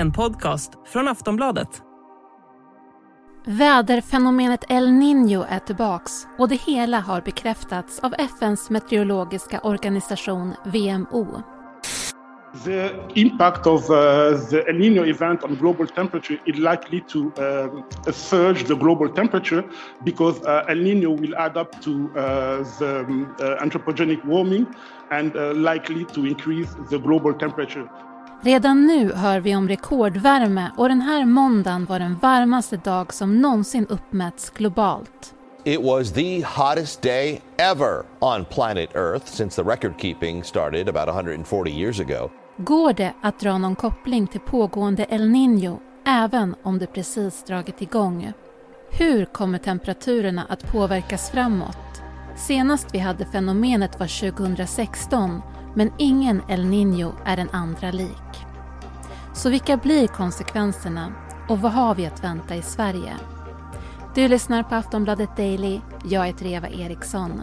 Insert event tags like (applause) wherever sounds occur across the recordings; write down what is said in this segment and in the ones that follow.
en podcast från Aftonbladet. Väderfenomenet El Niño är tillbaks och det hela har bekräftats av FNs meteorologiska organisation WMO. The impact of uh, the El Nino event on global temperature is likely to uh, surge the global temperature because uh, El Nino will add up to uh, the um, uh, anthropogenic warming and uh, likely to increase the global temperature. Redan nu hör vi om rekordvärme och den här måndagen var den varmaste dag som någonsin uppmätts globalt. It was the hottest day ever on planet Earth since the record keeping started about 140 years ago. Går det att dra någon koppling till pågående El Niño även om det precis dragit igång? Hur kommer temperaturerna att påverkas framåt? Senast vi hade fenomenet var 2016 men ingen El Niño är den andra lik. Så vilka blir konsekvenserna och vad har vi att vänta i Sverige? Du lyssnar på Aftonbladet Daily. Jag heter Eva Eriksson.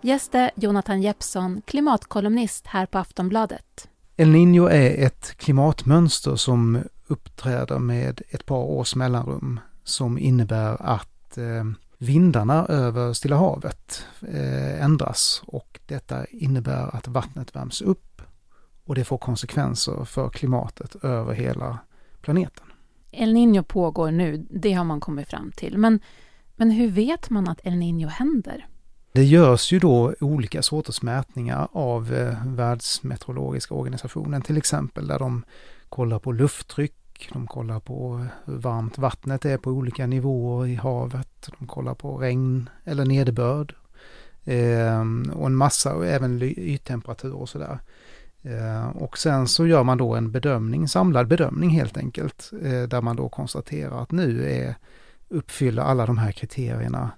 Gäst är Jonathan Jeppsson, klimatkolumnist här på Aftonbladet. El Niño är ett klimatmönster som uppträder med ett par års mellanrum som innebär att eh, vindarna över Stilla havet eh, ändras och detta innebär att vattnet värms upp och det får konsekvenser för klimatet över hela planeten. El Niño pågår nu, det har man kommit fram till. Men, men hur vet man att El Niño händer? Det görs ju då olika sorters mätningar av eh, Världsmeteorologiska organisationen till exempel där de kollar på lufttryck, de kollar på hur varmt vattnet är på olika nivåer i havet, de kollar på regn eller nederbörd eh, och en massa, och även yttemperatur och sådär. Eh, och sen så gör man då en bedömning, samlad bedömning helt enkelt, eh, där man då konstaterar att nu är, uppfyller alla de här kriterierna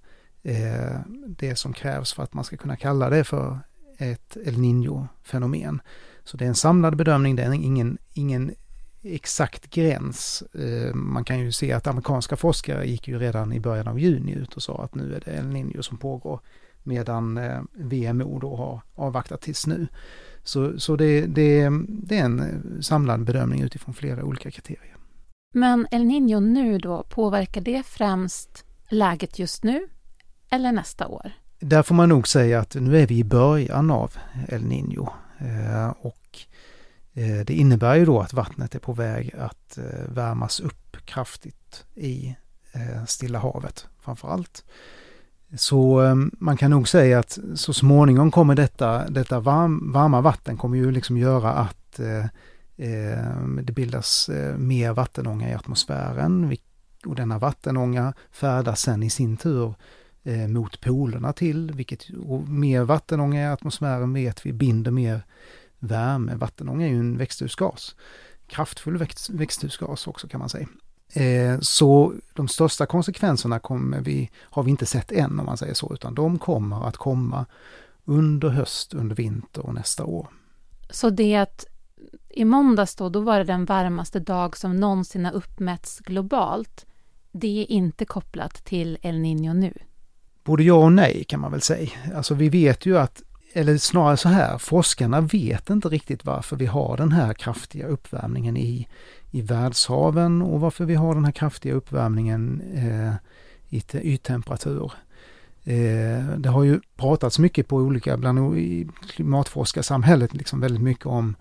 eh, det som krävs för att man ska kunna kalla det för ett El Niño-fenomen. Så det är en samlad bedömning, det är ingen, ingen exakt gräns. Eh, man kan ju se att amerikanska forskare gick ju redan i början av juni ut och sa att nu är det El Niño som pågår, medan eh, VMO då har avvaktat tills nu. Så, så det, det, det är en samlad bedömning utifrån flera olika kriterier. Men El Niño nu då, påverkar det främst läget just nu eller nästa år? Där får man nog säga att nu är vi i början av El Niño eh, och eh, Eh, det innebär ju då att vattnet är på väg att eh, värmas upp kraftigt i eh, Stilla havet framför allt. Så man kan nog säga att så småningom kommer detta, detta varm, varma vatten kommer ju liksom göra att eh, det bildas mer vattenånga i atmosfären och denna vattenånga färdas sen i sin tur eh, mot polerna till, vilket och mer vattenånga i atmosfären vet vi binder mer värme. Vattenånga är ju en växthusgas. Kraftfull växt, växthusgas också kan man säga. Eh, så de största konsekvenserna kommer vi, har vi inte sett än om man säger så, utan de kommer att komma under höst, under vinter och nästa år. Så det att i måndags då, då var det den varmaste dag som någonsin har uppmätts globalt. Det är inte kopplat till El Niño nu? Både ja och nej kan man väl säga. Alltså vi vet ju att, eller snarare så här, forskarna vet inte riktigt varför vi har den här kraftiga uppvärmningen i, i världshaven och varför vi har den här kraftiga uppvärmningen eh, i yttemperatur. Eh, det har ju pratats mycket på olika, bland i klimatforskarsamhället, liksom väldigt mycket om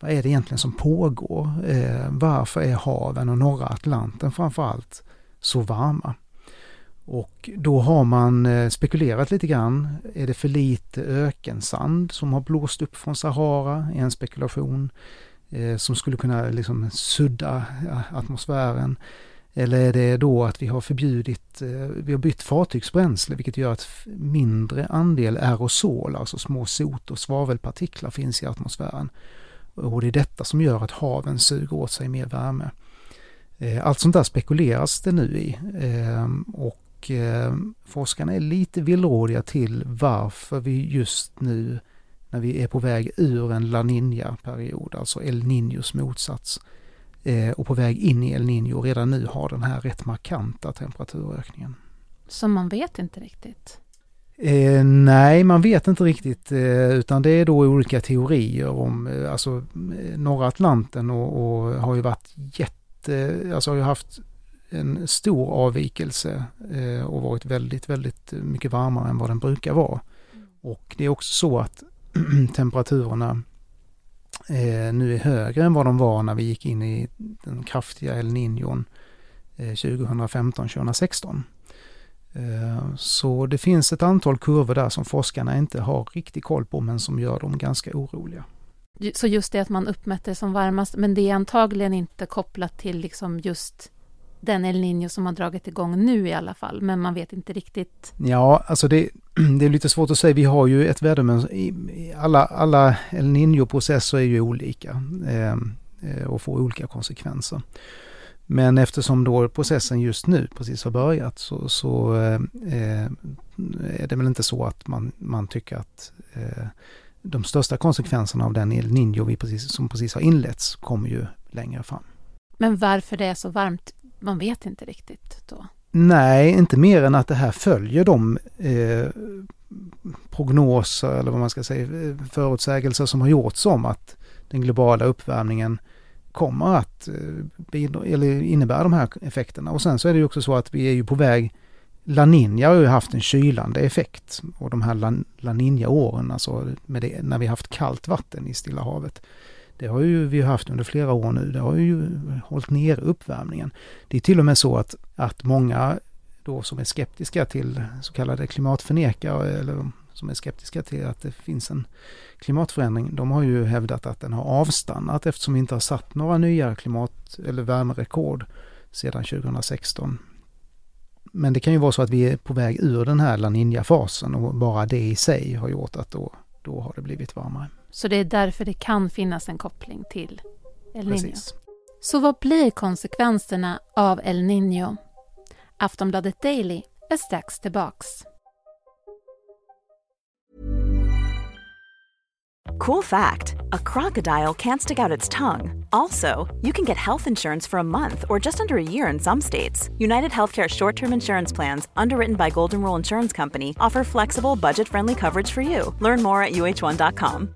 vad är det egentligen som pågår? Eh, varför är haven och norra Atlanten framförallt så varma? Och då har man eh, spekulerat lite grann. Är det för lite ökensand som har blåst upp från Sahara? är en spekulation eh, som skulle kunna liksom sudda eh, atmosfären. Eller är det då att vi har förbjudit, eh, vi har bytt fartygsbränsle vilket gör att mindre andel aerosol, alltså små sot och svavelpartiklar finns i atmosfären. Och det är detta som gör att haven suger åt sig mer värme. Eh, allt sånt där spekuleras det nu i. Ehm, och och eh, forskarna är lite villrådiga till varför vi just nu när vi är på väg ur en La Niña-period, alltså El Niños motsats, eh, och på väg in i El Niño redan nu har den här rätt markanta temperaturökningen. Så man vet inte riktigt? Eh, nej, man vet inte riktigt eh, utan det är då olika teorier om, eh, alltså eh, norra Atlanten och, och, har ju varit jätte, alltså har ju haft en stor avvikelse eh, och varit väldigt, väldigt mycket varmare än vad den brukar vara. Och det är också så att (clears throat) temperaturerna eh, nu är högre än vad de var när vi gick in i den kraftiga El Niñon eh, 2015-2016. Eh, så det finns ett antal kurvor där som forskarna inte har riktigt koll på men som gör dem ganska oroliga. Så just det att man uppmätte som varmast, men det är antagligen inte kopplat till liksom just den El Niño som har dragit igång nu i alla fall, men man vet inte riktigt. Ja, alltså det, (clears throat) det är lite svårt att säga. Vi har ju ett vädermönster. Alla, alla El Niño-processer är ju olika eh, eh, och får olika konsekvenser. Men eftersom då processen just nu precis har börjat så, så eh, är det väl inte så att man, man tycker att eh, de största konsekvenserna av den El Niño vi precis, som precis har inletts kommer ju längre fram. Men varför det är så varmt, man vet inte riktigt då? Nej, inte mer än att det här följer de eh, prognoser eller vad man ska säga, eh, förutsägelser som har gjorts om att den globala uppvärmningen kommer att eh, bidra, eller innebära de här effekterna. Och sen så är det ju också så att vi är ju på väg La Nina har ju haft en kylande effekt och de här La, Nina-åren, alltså med det, när vi haft kallt vatten i Stilla havet, det har ju vi haft under flera år nu. Det har ju hållit ner uppvärmningen. Det är till och med så att, att många då som är skeptiska till så kallade klimatförnekare eller som är skeptiska till att det finns en klimatförändring, de har ju hävdat att den har avstannat eftersom vi inte har satt några nya klimat eller värmerekord sedan 2016. Men det kan ju vara så att vi är på väg ur den här La Niña-fasen och bara det i sig har gjort att då, då har det blivit varmare. Så det är därför det kan finnas en koppling till El Niño. Precis. Så vad blir konsekvenserna av El Niño? Aftonbladet Daily är strax tillbaks. Cool fact a crocodile can't stick out its tongue. Also, you can get health insurance for a month or just under a year in some states. United Healthcare short term insurance plans, underwritten by Golden Rule Insurance Company, offer flexible, budget friendly coverage for you. Learn more at uh1.com.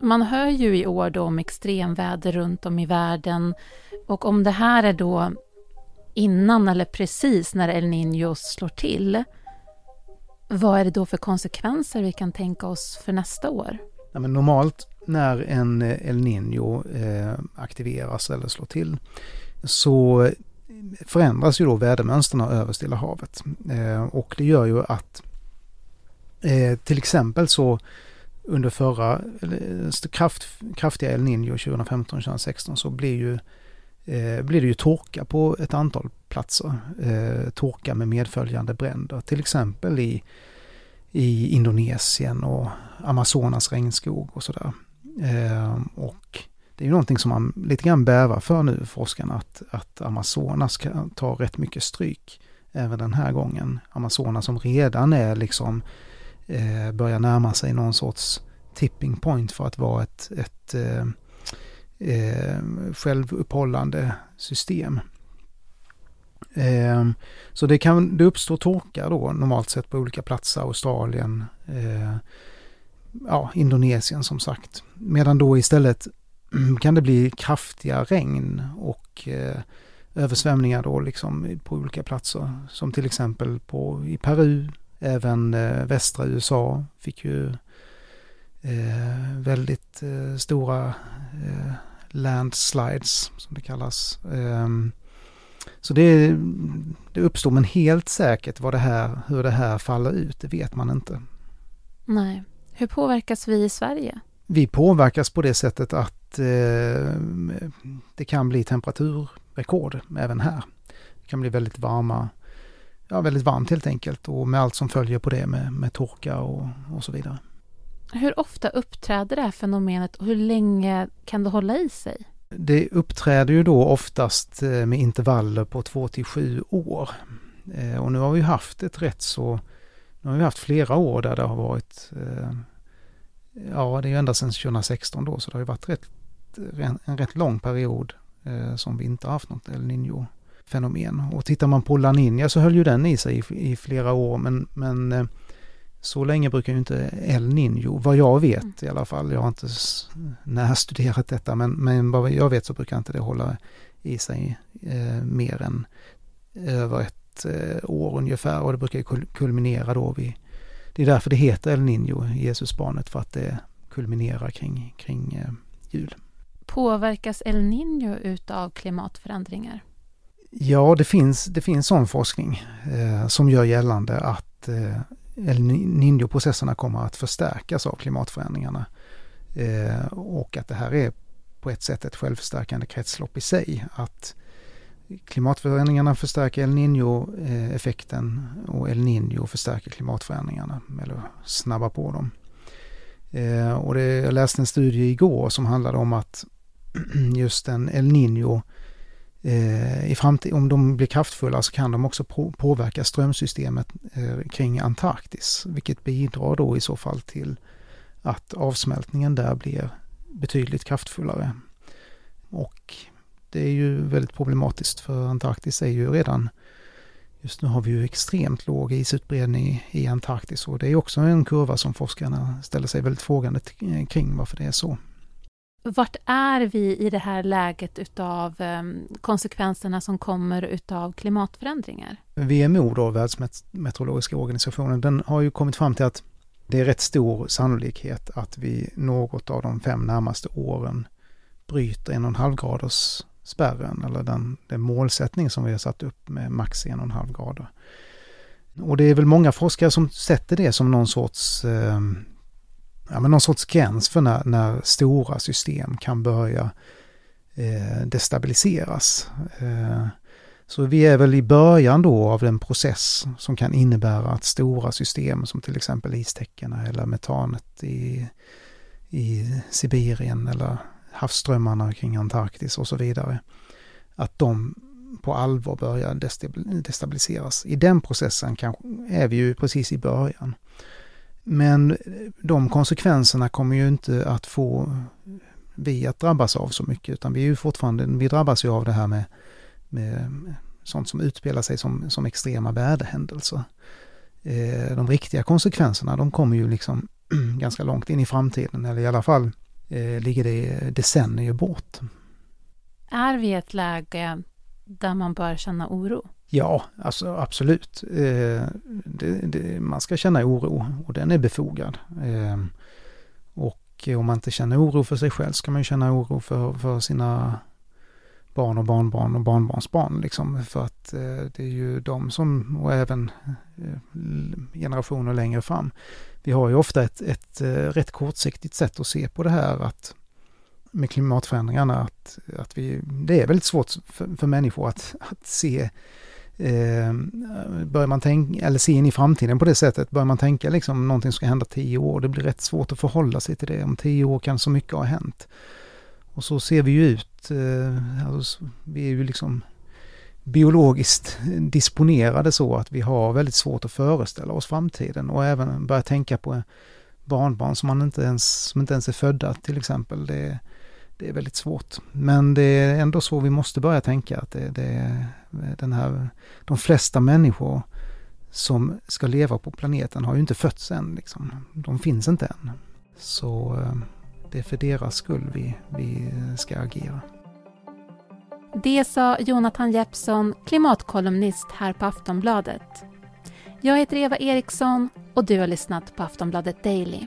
Man hör ju i år då om extremväder runt om i världen och om det här är då innan eller precis när El Niño slår till vad är det då för konsekvenser vi kan tänka oss för nästa år? Ja, men normalt när en eh, El Niño eh, aktiveras eller slår till så förändras ju då vädermönstren över Stilla havet. Eh, och det gör ju att eh, till exempel så under förra kraft, kraftiga El Niño 2015-2016 så blir ju eh, blir det ju torka på ett antal platser. Eh, torka med medföljande bränder, till exempel i, i Indonesien och Amazonas regnskog och sådär. Eh, och det är ju någonting som man lite grann bävar för nu, forskarna, att, att Amazonas kan ta rätt mycket stryk även den här gången. Amazonas som redan är liksom eh, börjar närma sig någon sorts tipping point för att vara ett, ett eh, eh, självupphållande system. Eh, så det kan det uppstår torka då normalt sett på olika platser, Australien, eh, ja, Indonesien som sagt. Medan då istället (clears throat) kan det bli kraftiga regn och eh, översvämningar då liksom på olika platser. Som till exempel på, i Peru, även eh, västra USA fick ju eh, väldigt eh, stora eh, landslides som det kallas. Um, så det, det uppstår, men helt säkert vad det här, hur det här faller ut, det vet man inte. Nej. Hur påverkas vi i Sverige? Vi påverkas på det sättet att eh, det kan bli temperaturrekord även här. Det kan bli väldigt varma, ja väldigt varmt helt enkelt och med allt som följer på det med, med torka och, och så vidare. Hur ofta uppträder det här fenomenet och hur länge kan det hålla i sig? Det uppträder ju då oftast eh, med intervaller på två till sju år. Eh, och nu har vi haft ett rätt så, nu har vi haft flera år där det har varit, eh, ja det är ju ända sedan 2016 då, så det har ju varit rätt, en rätt lång period som vi inte har haft något El Niño fenomen. Och tittar man på La Nina så höll ju den i sig i, i flera år men, men så länge brukar ju inte El Niño, vad jag vet mm. i alla fall, jag har inte närstuderat detta men, men vad jag vet så brukar inte det hålla i sig eh, mer än över ett eh, år ungefär och det brukar kulminera då vid, det är därför det heter El Niño, Jesusbarnet, för att det kulminerar kring, kring eh, jul. Påverkas El Niño utav klimatförändringar? Ja, det finns, det finns sån forskning eh, som gör gällande att eh, El Niño-processerna kommer att förstärkas av klimatförändringarna. Eh, och att det här är på ett sätt ett självförstärkande kretslopp i sig. Att klimatförändringarna förstärker El Niño-effekten eh, och El Niño förstärker klimatförändringarna eller snabbar på dem. Eh, och det, jag läste en studie igår som handlade om att (clears throat) just en El Niño Eh, i framtiden, om de blir kraftfulla så kan de också påverka strömsystemet eh, kring Antarktis, vilket bidrar då i så fall till att avsmältningen där blir betydligt kraftfullare. Och det är ju väldigt problematiskt för Antarktis är ju redan Just nu har vi ju extremt låg isutbredning i Antarktis och det är också en kurva som forskarna ställer sig väldigt frågande kring varför det är så. Vart är vi i det här läget utav ehm, konsekvenserna som kommer utav klimatförändringar? WMO, då, Världsmeteorologiska organisationen, den har ju kommit fram till att det är rätt stor sannolikhet att vi något av de fem närmaste åren bryter en och en halv graders spärren eller den, den målsättning som vi har satt upp med max en och en halv grader. Och det är väl många forskare som sätter det som någon sorts eh, ja, men någon sorts gräns för när, när stora system kan börja eh, destabiliseras. Eh, så vi är väl i början då av den process som kan innebära att stora system som till exempel istäckena eller metanet i, i Sibirien eller havsströmmarna kring Antarktis och så vidare, att de på allvar börjar destabiliseras. I den processen kan, är vi ju precis i början. Men de konsekvenserna kommer ju inte att få vi att drabbas av så mycket utan vi är ju fortfarande, vi drabbas ju av det här med, med sånt som utspelar sig som, som extrema väderhändelser. Eh, de riktiga konsekvenserna de kommer ju liksom (clears throat) ganska långt in i framtiden eller i alla fall eh, ligger det decennier bort. Är vi i ett läge där man bör känna oro? Ja, alltså absolut. Eh, det, det, man ska känna oro och den är befogad. Eh, och om man inte känner oro för sig själv ska man känna oro för, för sina barn och barnbarn och barnbarnsbarn. Liksom, för att eh, det är ju de som, och även eh, generationer längre fram. Vi har ju ofta ett, ett eh, rätt kortsiktigt sätt att se på det här att med klimatförändringarna att, att vi, det är väldigt svårt för, för människor att, att se Eh, börjar man tänka, eller se in i framtiden på det sättet, börjar man tänka liksom någonting ska hända tio år, det blir rätt svårt att förhålla sig till det. Om tio år kan så mycket ha hänt. Och så ser vi ju ut, eh, alltså, vi är ju liksom biologiskt disponerade så att vi har väldigt svårt att föreställa oss framtiden och även börja tänka på barnbarn som, man inte ens, som inte ens är födda till exempel. Det, det är väldigt svårt. Men det är ändå så vi måste börja tänka att det, det, eh, den här, de flesta människor som ska leva på planeten har ju inte fötts än. Liksom. De finns inte än. Så eh, det är för deras skull vi, vi ska agera. Det sa Jonathan Jeppsson, klimatkolumnist här på Aftonbladet. Jag heter Eva Eriksson och du har lyssnat på Aftonbladet Daily.